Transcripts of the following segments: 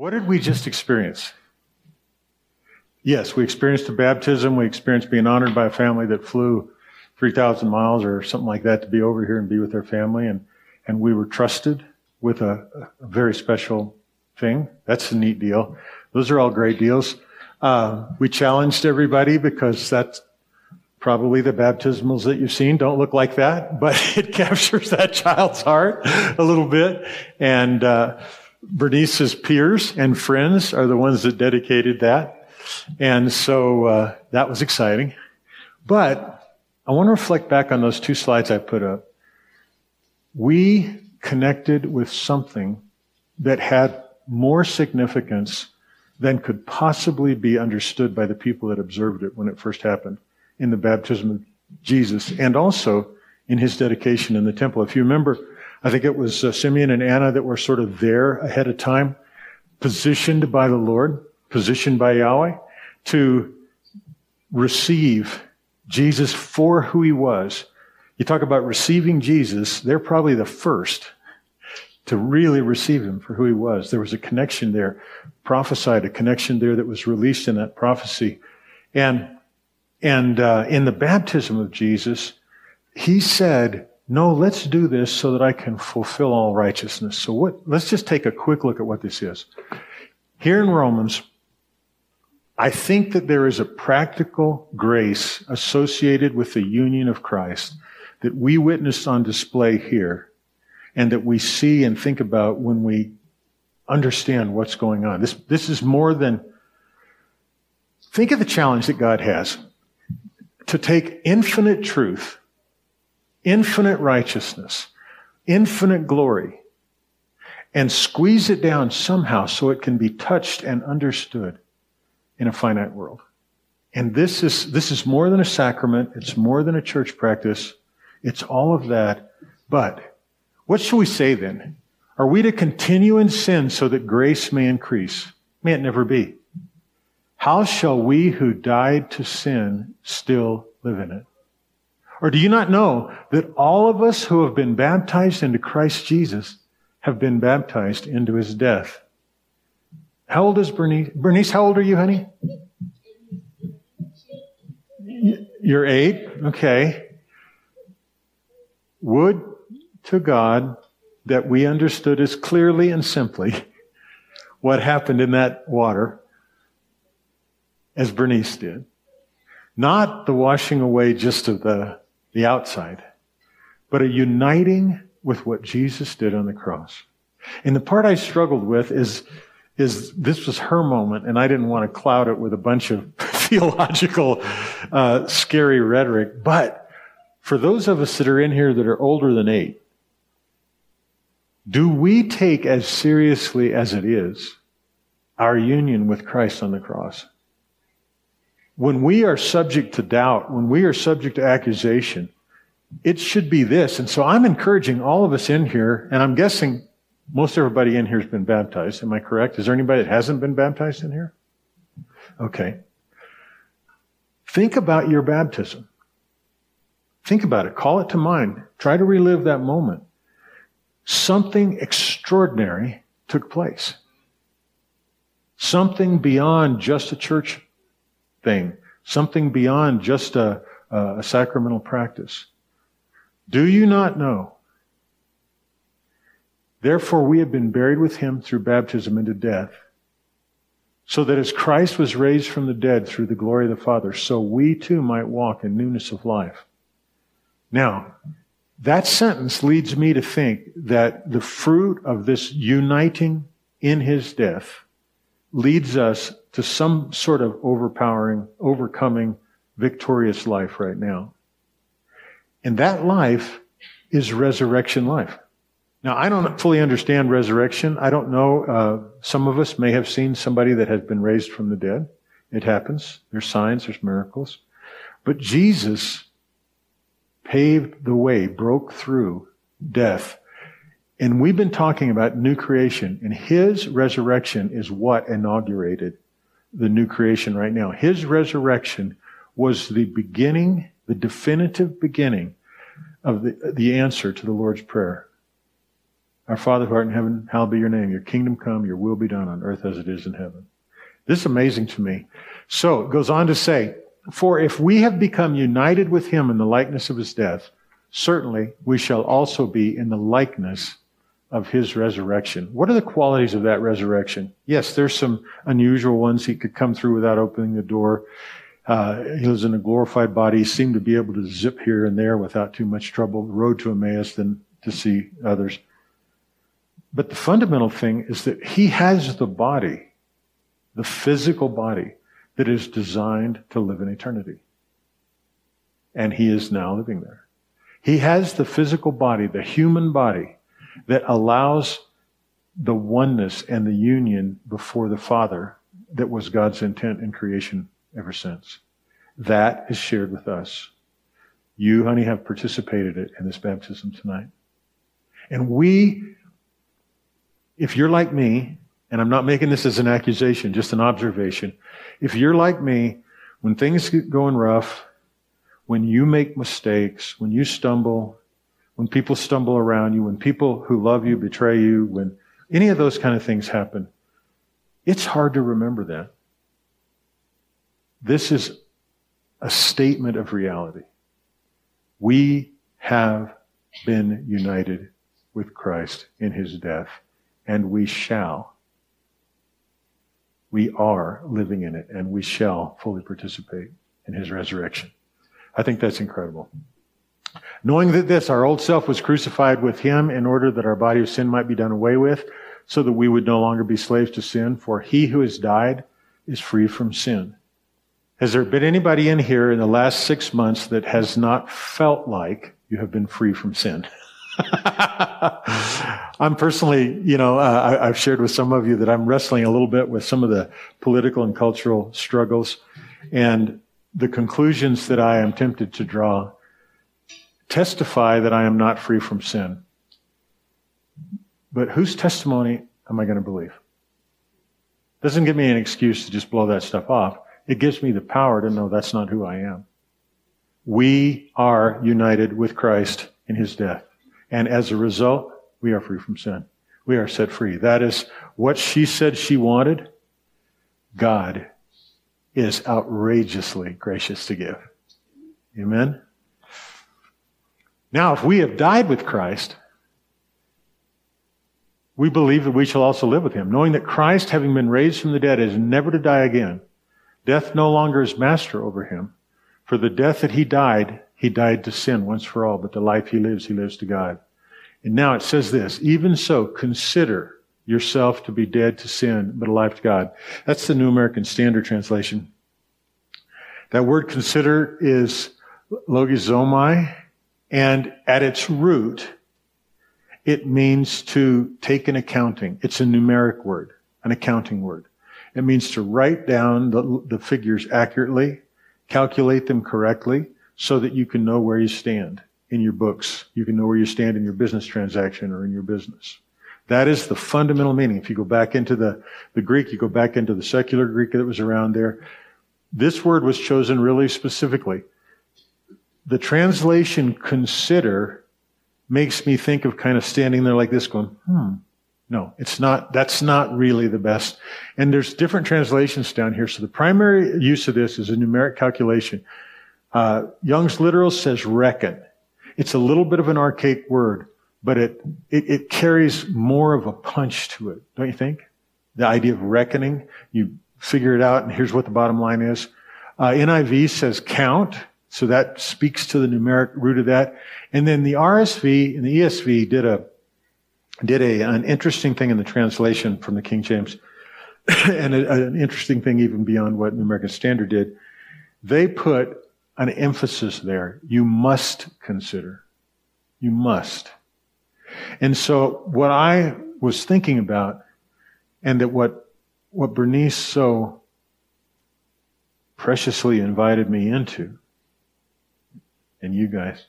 What did we just experience? Yes, we experienced a baptism. We experienced being honored by a family that flew 3,000 miles or something like that to be over here and be with their family. And, and we were trusted with a, a very special thing. That's a neat deal. Those are all great deals. Uh, we challenged everybody because that's probably the baptismals that you've seen don't look like that, but it captures that child's heart a little bit. And uh, Bernice's peers and friends are the ones that dedicated that. And so uh, that was exciting. But I want to reflect back on those two slides I put up. We connected with something that had more significance than could possibly be understood by the people that observed it when it first happened in the baptism of Jesus and also in his dedication in the temple. If you remember, I think it was uh, Simeon and Anna that were sort of there ahead of time, positioned by the Lord positioned by Yahweh to receive Jesus for who he was. You talk about receiving Jesus, they're probably the first to really receive him for who he was. There was a connection there, prophesied, a connection there that was released in that prophecy. And, and uh, in the baptism of Jesus, he said, no, let's do this so that I can fulfill all righteousness. So what, let's just take a quick look at what this is. Here in Romans, I think that there is a practical grace associated with the union of Christ that we witness on display here and that we see and think about when we understand what's going on. This, this is more than, think of the challenge that God has to take infinite truth, infinite righteousness, infinite glory, and squeeze it down somehow so it can be touched and understood in a finite world. And this is, this is more than a sacrament. It's more than a church practice. It's all of that. But what shall we say then? Are we to continue in sin so that grace may increase? May it never be. How shall we who died to sin still live in it? Or do you not know that all of us who have been baptized into Christ Jesus have been baptized into his death? How old is Bernice? Bernice, how old are you, honey? You're eight? Okay. Would to God that we understood as clearly and simply what happened in that water as Bernice did. Not the washing away just of the, the outside, but a uniting with what Jesus did on the cross. And the part I struggled with is is this was her moment, and I didn't want to cloud it with a bunch of theological, uh, scary rhetoric. But for those of us that are in here that are older than eight, do we take as seriously as it is our union with Christ on the cross? When we are subject to doubt, when we are subject to accusation, it should be this. And so I'm encouraging all of us in here, and I'm guessing most everybody in here has been baptized. Am I correct? Is there anybody that hasn't been baptized in here? Okay. Think about your baptism. Think about it. Call it to mind. Try to relive that moment. Something extraordinary took place. Something beyond just a church thing. Something beyond just a, a sacramental practice. Do you not know Therefore, we have been buried with him through baptism into death, so that as Christ was raised from the dead through the glory of the Father, so we too might walk in newness of life. Now, that sentence leads me to think that the fruit of this uniting in his death leads us to some sort of overpowering, overcoming, victorious life right now. And that life is resurrection life. Now, I don't fully understand resurrection. I don't know. Uh, some of us may have seen somebody that has been raised from the dead. It happens. There's signs, there's miracles. But Jesus paved the way, broke through death. And we've been talking about new creation, and his resurrection is what inaugurated the new creation right now. His resurrection was the beginning, the definitive beginning of the, the answer to the Lord's Prayer Our Father who art in heaven, hallowed be your name. Your kingdom come, your will be done on earth as it is in heaven. This is amazing to me. So it goes on to say, For if we have become united with him in the likeness of his death, certainly we shall also be in the likeness of his resurrection. What are the qualities of that resurrection? Yes, there's some unusual ones. He could come through without opening the door. Uh, he was in a glorified body. He seemed to be able to zip here and there without too much trouble. The Road to Emmaus than to see others. But the fundamental thing is that he has the body, the physical body that is designed to live in eternity. And he is now living there. He has the physical body, the human body that allows the oneness and the union before the Father that was God's intent in creation ever since. That is shared with us. You, honey, have participated in this baptism tonight. And we, if you're like me, and I'm not making this as an accusation, just an observation. If you're like me, when things get going rough, when you make mistakes, when you stumble, when people stumble around you, when people who love you betray you, when any of those kind of things happen, it's hard to remember that. This is a statement of reality. We have been united with Christ in his death, and we shall. We are living in it, and we shall fully participate in his resurrection. I think that's incredible. Knowing that this, our old self was crucified with him in order that our body of sin might be done away with, so that we would no longer be slaves to sin, for he who has died is free from sin. Has there been anybody in here in the last six months that has not felt like you have been free from sin? I'm personally, you know, uh, I, have shared with some of you that I'm wrestling a little bit with some of the political and cultural struggles and the conclusions that I am tempted to draw testify that I am not free from sin. But whose testimony am I going to believe? Doesn't give me an excuse to just blow that stuff off. It gives me the power to know that's not who I am. We are united with Christ in his death. And as a result, we are free from sin. We are set free. That is what she said she wanted. God is outrageously gracious to give. Amen. Now, if we have died with Christ, we believe that we shall also live with him, knowing that Christ, having been raised from the dead, is never to die again. Death no longer is master over him. For the death that he died, he died to sin once for all, but the life he lives, he lives to God. And now it says this, even so, consider yourself to be dead to sin, but alive to God. That's the New American Standard Translation. That word consider is logizomai, and at its root, it means to take an accounting. It's a numeric word, an accounting word. It means to write down the, the figures accurately, calculate them correctly, so that you can know where you stand in your books. You can know where you stand in your business transaction or in your business. That is the fundamental meaning. If you go back into the, the Greek, you go back into the secular Greek that was around there. This word was chosen really specifically. The translation consider makes me think of kind of standing there like this going, hmm, no, it's not, that's not really the best. And there's different translations down here. So the primary use of this is a numeric calculation. Uh, Young's literal says reckon. It's a little bit of an archaic word, but it, it, it carries more of a punch to it, don't you think? The idea of reckoning, you figure it out and here's what the bottom line is. Uh, NIV says count. So that speaks to the numeric root of that. And then the RSV and the ESV did a did a, an interesting thing in the translation from the King James, and a, an interesting thing even beyond what the American Standard did. They put an emphasis there. You must consider. You must. And so what I was thinking about, and that what, what Bernice so preciously invited me into, and you guys,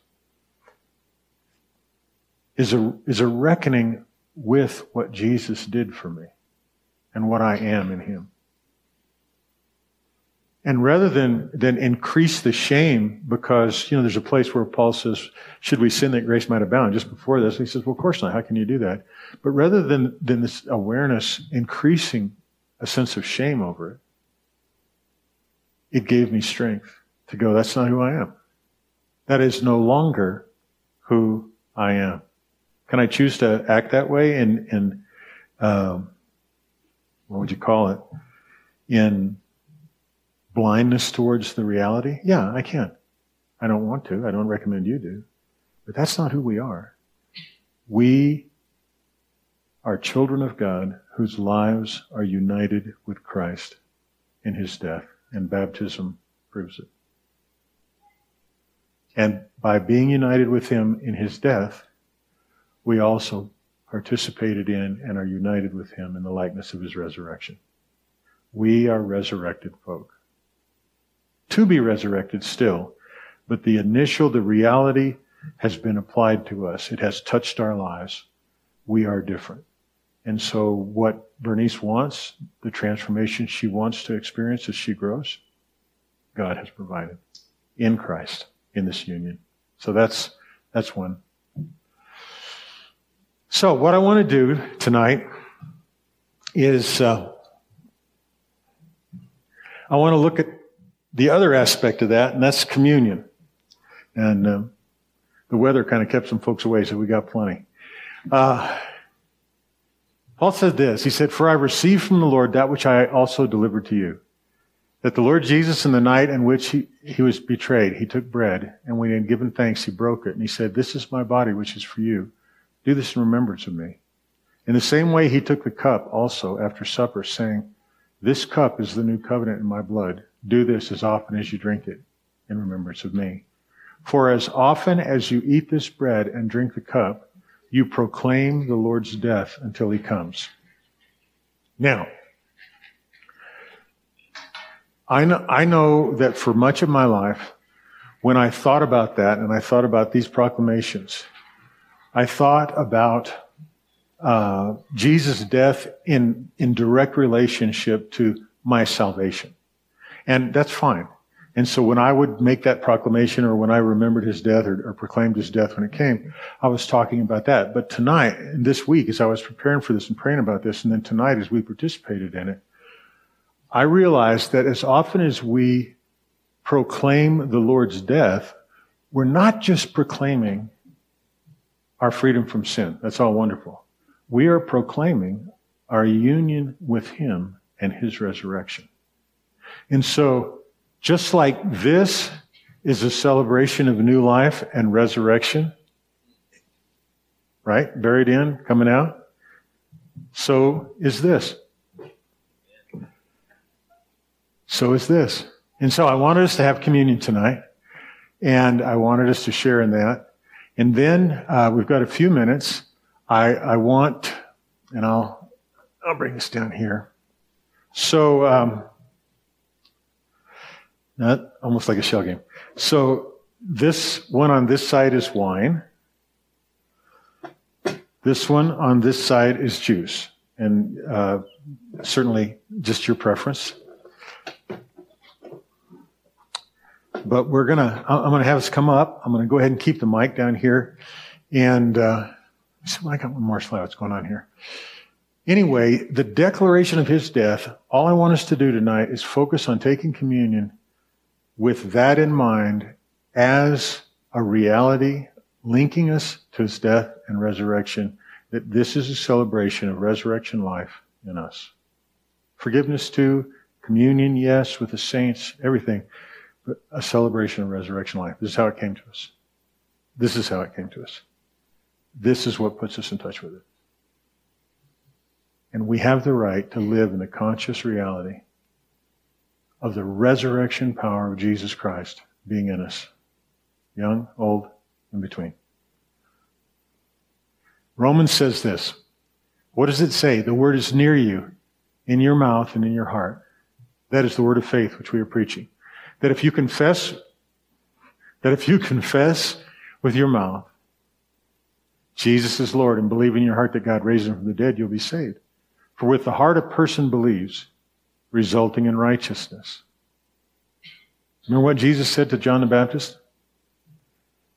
is a, is a reckoning with what Jesus did for me and what I am in Him. And rather than, than increase the shame because, you know, there's a place where Paul says, should we sin that grace might abound? Just before this, he says, well, of course not. How can you do that? But rather than, than this awareness increasing a sense of shame over it, it gave me strength to go, that's not who I am. That is no longer who I am. Can I choose to act that way in, in um, what would you call it? In blindness towards the reality? Yeah, I can. I don't want to. I don't recommend you do. But that's not who we are. We are children of God whose lives are united with Christ in his death, and baptism proves it. And by being united with him in his death, we also participated in and are united with him in the likeness of his resurrection. We are resurrected folk. To be resurrected still, but the initial, the reality has been applied to us. It has touched our lives. We are different. And so what Bernice wants, the transformation she wants to experience as she grows, God has provided in Christ in this union. So that's, that's one. So what I want to do tonight is, uh, I want to look at the other aspect of that, and that's communion. And uh, the weather kind of kept some folks away, so we got plenty. Uh, Paul said this. He said, For I received from the Lord that which I also delivered to you. That the Lord Jesus, in the night in which he, he was betrayed, he took bread, and when he had given thanks, he broke it. And he said, This is my body, which is for you. Do this in remembrance of me. In the same way, he took the cup also after supper, saying, This cup is the new covenant in my blood. Do this as often as you drink it in remembrance of me. For as often as you eat this bread and drink the cup, you proclaim the Lord's death until he comes. Now, I know, I know that for much of my life, when I thought about that and I thought about these proclamations, I thought about uh, Jesus' death in, in direct relationship to my salvation. And that's fine. And so when I would make that proclamation or when I remembered his death or, or, proclaimed his death when it came, I was talking about that. But tonight, this week, as I was preparing for this and praying about this, and then tonight as we participated in it, I realized that as often as we proclaim the Lord's death, we're not just proclaiming our freedom from sin. That's all wonderful. We are proclaiming our union with him and his resurrection. And so just like this is a celebration of new life and resurrection, right? Buried in, coming out. So is this. So is this. And so I wanted us to have communion tonight, and I wanted us to share in that. And then uh, we've got a few minutes. I, I want, and I'll I'll bring this down here. So um, not almost like a shell game. So this one on this side is wine. This one on this side is juice. And uh, certainly just your preference. But we're to, I'm to have us come up. I'm to go ahead and keep the mic down here. And uh, I got one more slide. What's going on here? Anyway, the declaration of his death, all I want us to do tonight is focus on taking communion with that in mind as a reality linking us to his death and resurrection, that this is a celebration of resurrection life in us. Forgiveness too, communion, yes, with the saints, everything, but a celebration of resurrection life. This is how it came to us. This is how it came to us. This is what puts us in touch with it. And we have the right to live in the conscious reality of the resurrection power of Jesus Christ being in us, young, old, in between. Romans says this. What does it say? The word is near you, in your mouth and in your heart. That is the word of faith which we are preaching. That if you confess, that if you confess with your mouth Jesus is Lord and believe in your heart that God raised him from the dead, you'll be saved. For with the heart a person believes resulting in righteousness. Remember what Jesus said to John the Baptist?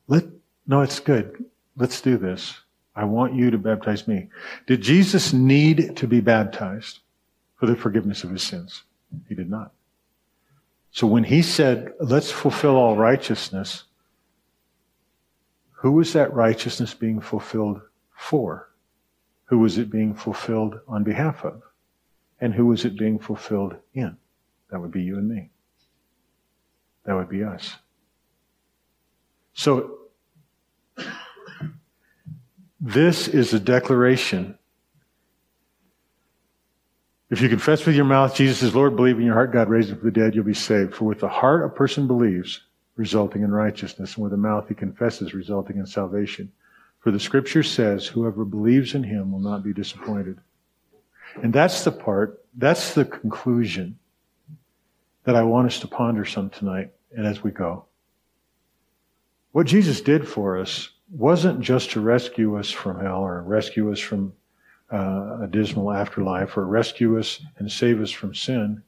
Let, no, it's good. Let's do this. I want you to baptize me. Did Jesus need to be baptized for the forgiveness of his sins? He did not. So when he said, let's fulfill all righteousness, who was that righteousness being fulfilled for? Who was it being fulfilled on behalf of? And who was it being fulfilled in? That would be you and me. That would be us. So this is a declaration. If you confess with your mouth Jesus is Lord, believe in your heart God raised him from the dead, you'll be saved. For with the heart a person believes, resulting in righteousness, and with the mouth he confesses, resulting in salvation. For the scripture says, whoever believes in him will not be disappointed. And that's the part, that's the conclusion that I want us to ponder some tonight and as we go. What Jesus did for us wasn't just to rescue us from hell or rescue us from uh, a dismal afterlife or rescue us and save us from sin.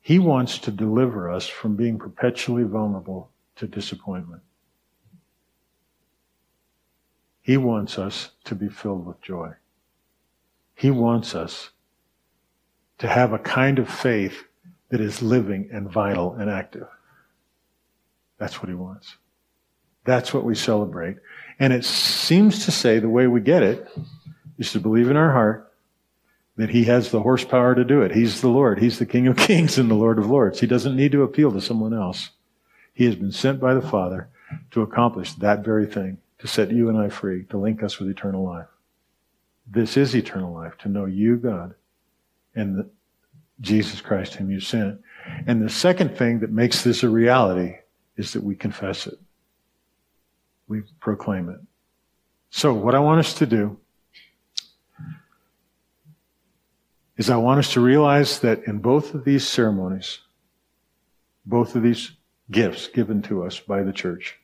He wants to deliver us from being perpetually vulnerable to disappointment. He wants us to be filled with joy. He wants us to have a kind of faith that is living and vital and active. That's what he wants. That's what we celebrate. And it seems to say the way we get it is to believe in our heart that he has the horsepower to do it. He's the Lord. He's the King of Kings and the Lord of Lords. He doesn't need to appeal to someone else. He has been sent by the Father to accomplish that very thing, to set you and I free, to link us with eternal life. This is eternal life, to know you, God, and the, Jesus Christ whom you sent. And the second thing that makes this a reality is that we confess it we proclaim it. So, what I want us to do is I want us to realize that in both of these ceremonies, both of these gifts given to us by the church,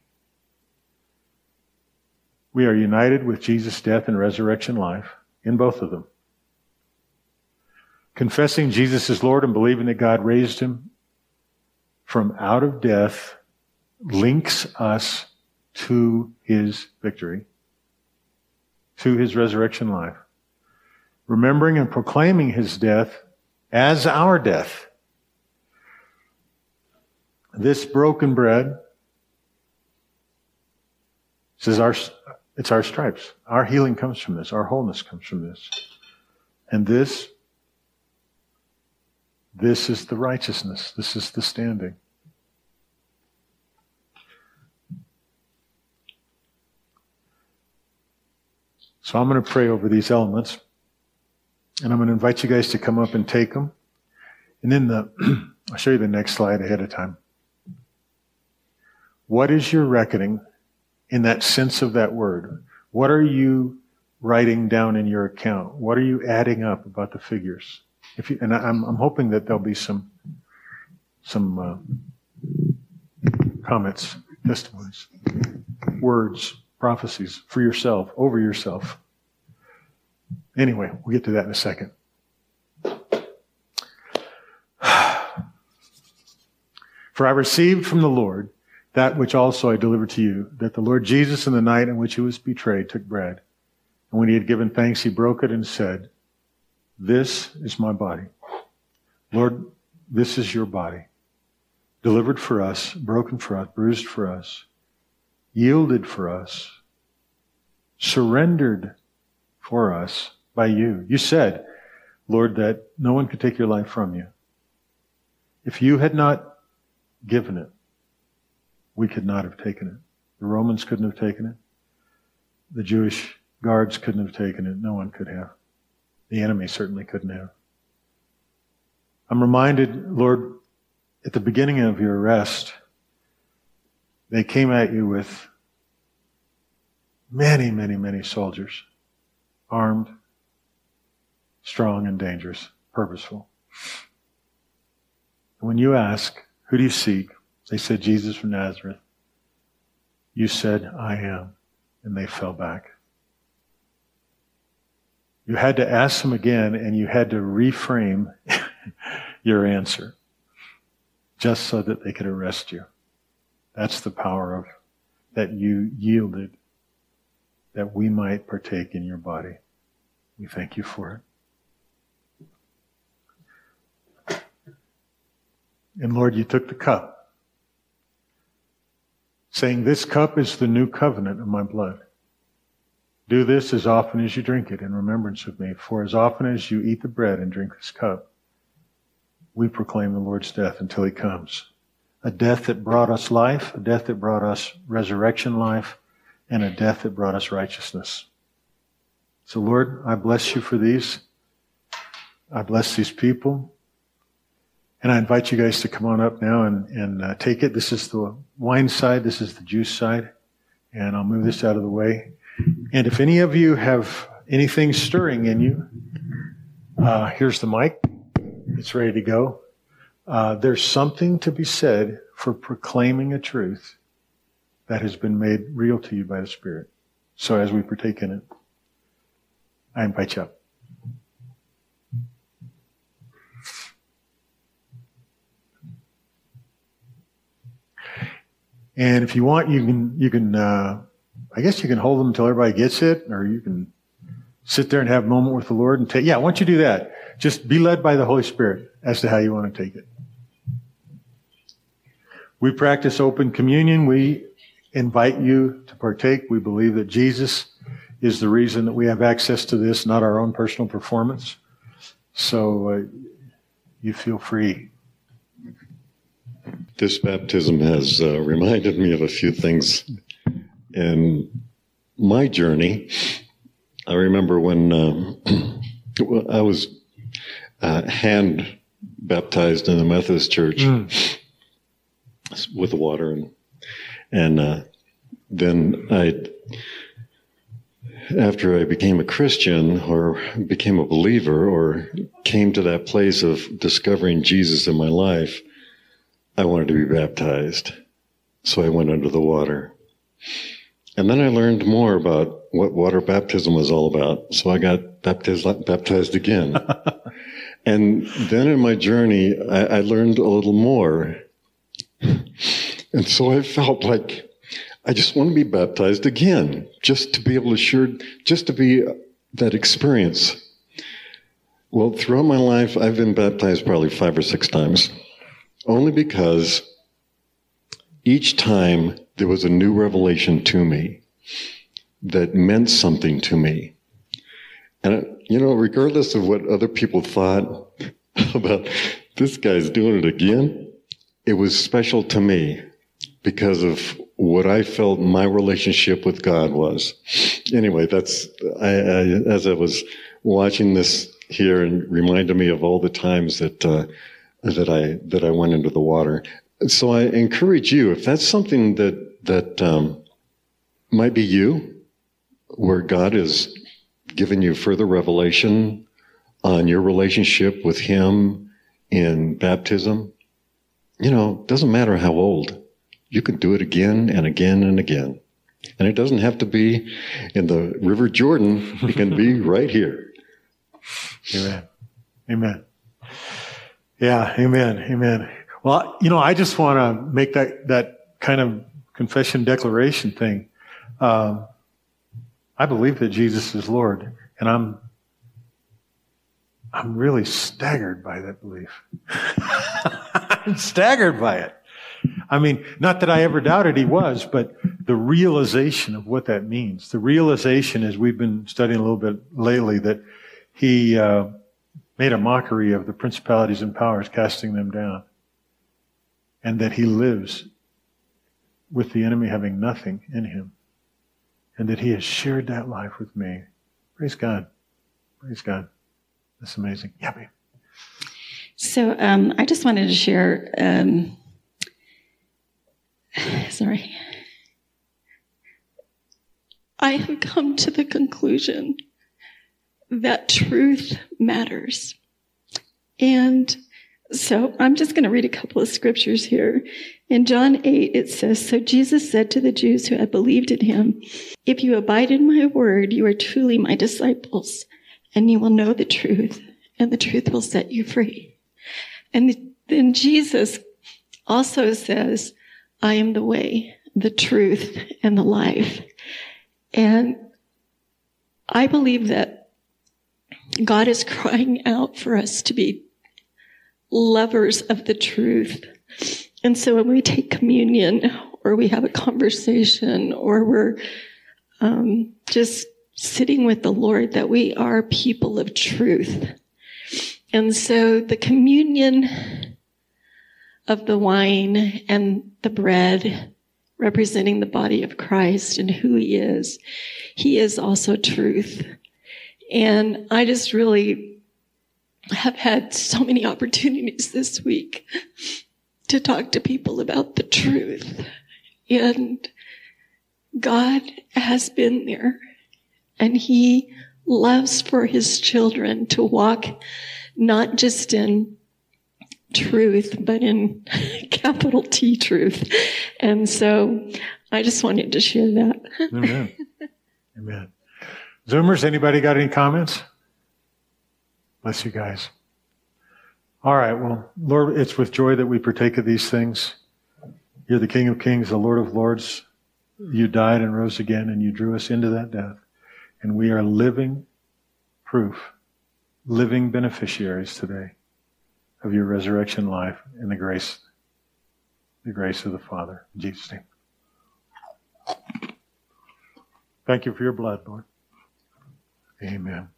we are united with Jesus' death and resurrection life in both of them. Confessing Jesus is Lord and believing that God raised him from out of death links us to his victory, to his resurrection life. Remembering and proclaiming his death as our death. This broken bread says our, it's our stripes. Our healing comes from this. Our wholeness comes from this. And this, this is the righteousness. This is the standing. So I'm going to pray over these elements. And I'm going to invite you guys to come up and take them. And then the, I'll show you the next slide ahead of time. What is your reckoning in that sense of that word? What are you writing down in your account? What are you adding up about the figures? If you, and I'm, I'm hoping that there'll be some, some uh, comments, testimonies, words prophecies for yourself, over yourself. Anyway, we'll get to that in a second. For I received from the Lord that which also I delivered to you, that the Lord Jesus in the night in which he was betrayed took bread. And when he had given thanks, he broke it and said, This is my body. Lord, this is your body, delivered for us, broken for us, bruised for us yielded for us, surrendered for us by you. You said, Lord, that no one could take your life from you. If you had not given it, we could not have taken it. The Romans couldn't have taken it. The Jewish guards couldn't have taken it. No one could have. The enemy certainly couldn't have. I'm reminded, Lord, at the beginning of your arrest, they came at you with many, many, many soldiers, armed, strong, and dangerous, purposeful. When you ask, Who do you seek? They said, Jesus from Nazareth. You said, I am. And they fell back. You had to ask them again and you had to reframe your answer. just so that they could arrest you. That's the power of that you yielded that we might partake in your body. We thank you for it. And Lord, you took the cup, saying, This cup is the new covenant of my blood. Do this as often as you drink it in remembrance of me. For as often as you eat the bread and drink this cup, we proclaim the Lord's death until he comes. A death that brought us life, a death that brought us resurrection life, and a death that brought us righteousness. So, Lord, I bless you for these. I bless these people. And I invite you guys to come on up now and, and uh, take it. This is the wine side, this is the juice side. And I'll move this out of the way. And if any of you have anything stirring in you, uh, here's the mic. It's ready to go. Uh, there's something to be said for proclaiming a truth that has been made real to you by the Spirit. So as we partake in it, I invite you up. And if you want, you can, you can, uh, I guess you can hold them until everybody gets it, or you can sit there and have a moment with the Lord and take, yeah, once you do that, just be led by the Holy Spirit as to how you want to take it. We practice open communion. We invite you to partake. We believe that Jesus is the reason that we have access to this, not our own personal performance. So uh, you feel free. This baptism has uh, reminded me of a few things in my journey. I remember when uh, I was uh, hand baptized in the Methodist church mm. with the water and and uh, then I after I became a Christian or became a believer or came to that place of discovering Jesus in my life, I wanted to be baptized. So I went under the water. And then I learned more about what water baptism was all about. So I got baptized, baptized again. and then in my journey, I, I learned a little more. And so I felt like I just want to be baptized again, just to be able to share, just to be that experience. Well, throughout my life, I've been baptized probably five or six times, only because each time there was a new revelation to me that meant something to me. And, you know, regardless of what other people thought about this guy's doing it again, it was special to me because of what I felt my relationship with God was. Anyway, that's, I, I, as I was watching this here and reminded me of all the times that, uh, that I, that I went into the water. So I encourage you, if that's something that, that, um, might be you, where God is giving you further revelation on your relationship with Him in baptism, you know, doesn't matter how old you can do it again and again and again. And it doesn't have to be in the River Jordan. It can be right here. Amen. Amen. Yeah. Amen. Amen. Well, you know, I just want to make that, that kind of confession declaration thing. Um, I believe that Jesus is Lord, and I'm I'm really staggered by that belief. I'm staggered by it. I mean, not that I ever doubted he was, but the realization of what that means. The realization, as we've been studying a little bit lately, that he uh, made a mockery of the principalities and powers, casting them down, and that he lives with the enemy having nothing in him, and that he has shared that life with me. Praise God. Praise God. That's amazing. Yeah, babe. So um, I just wanted to share. Um, sorry. I have come to the conclusion that truth matters. And so I'm just going to read a couple of scriptures here. In John 8, it says, So Jesus said to the Jews who had believed in him, If you abide in my word, you are truly my disciples, and you will know the truth, and the truth will set you free. And then Jesus also says, I am the way, the truth, and the life. And I believe that God is crying out for us to be lovers of the truth. And so when we take communion or we have a conversation or we're um, just sitting with the Lord, that we are people of truth. And so the communion of the wine and the bread representing the body of Christ and who he is, he is also truth. And I just really have had so many opportunities this week to talk to people about the truth. And God has been there and he loves for his children to walk not just in truth, but in capital T truth. And so I just wanted to share that. Amen. Amen. Zoomers, anybody got any comments? Bless you guys. All right. Well, Lord, it's with joy that we partake of these things. You're the King of Kings, the Lord of Lords. You died and rose again, and you drew us into that death. And we are living proof, living beneficiaries today of your resurrection life and the grace, the grace of the Father. In Jesus' name. Thank you for your blood, Lord. Amen.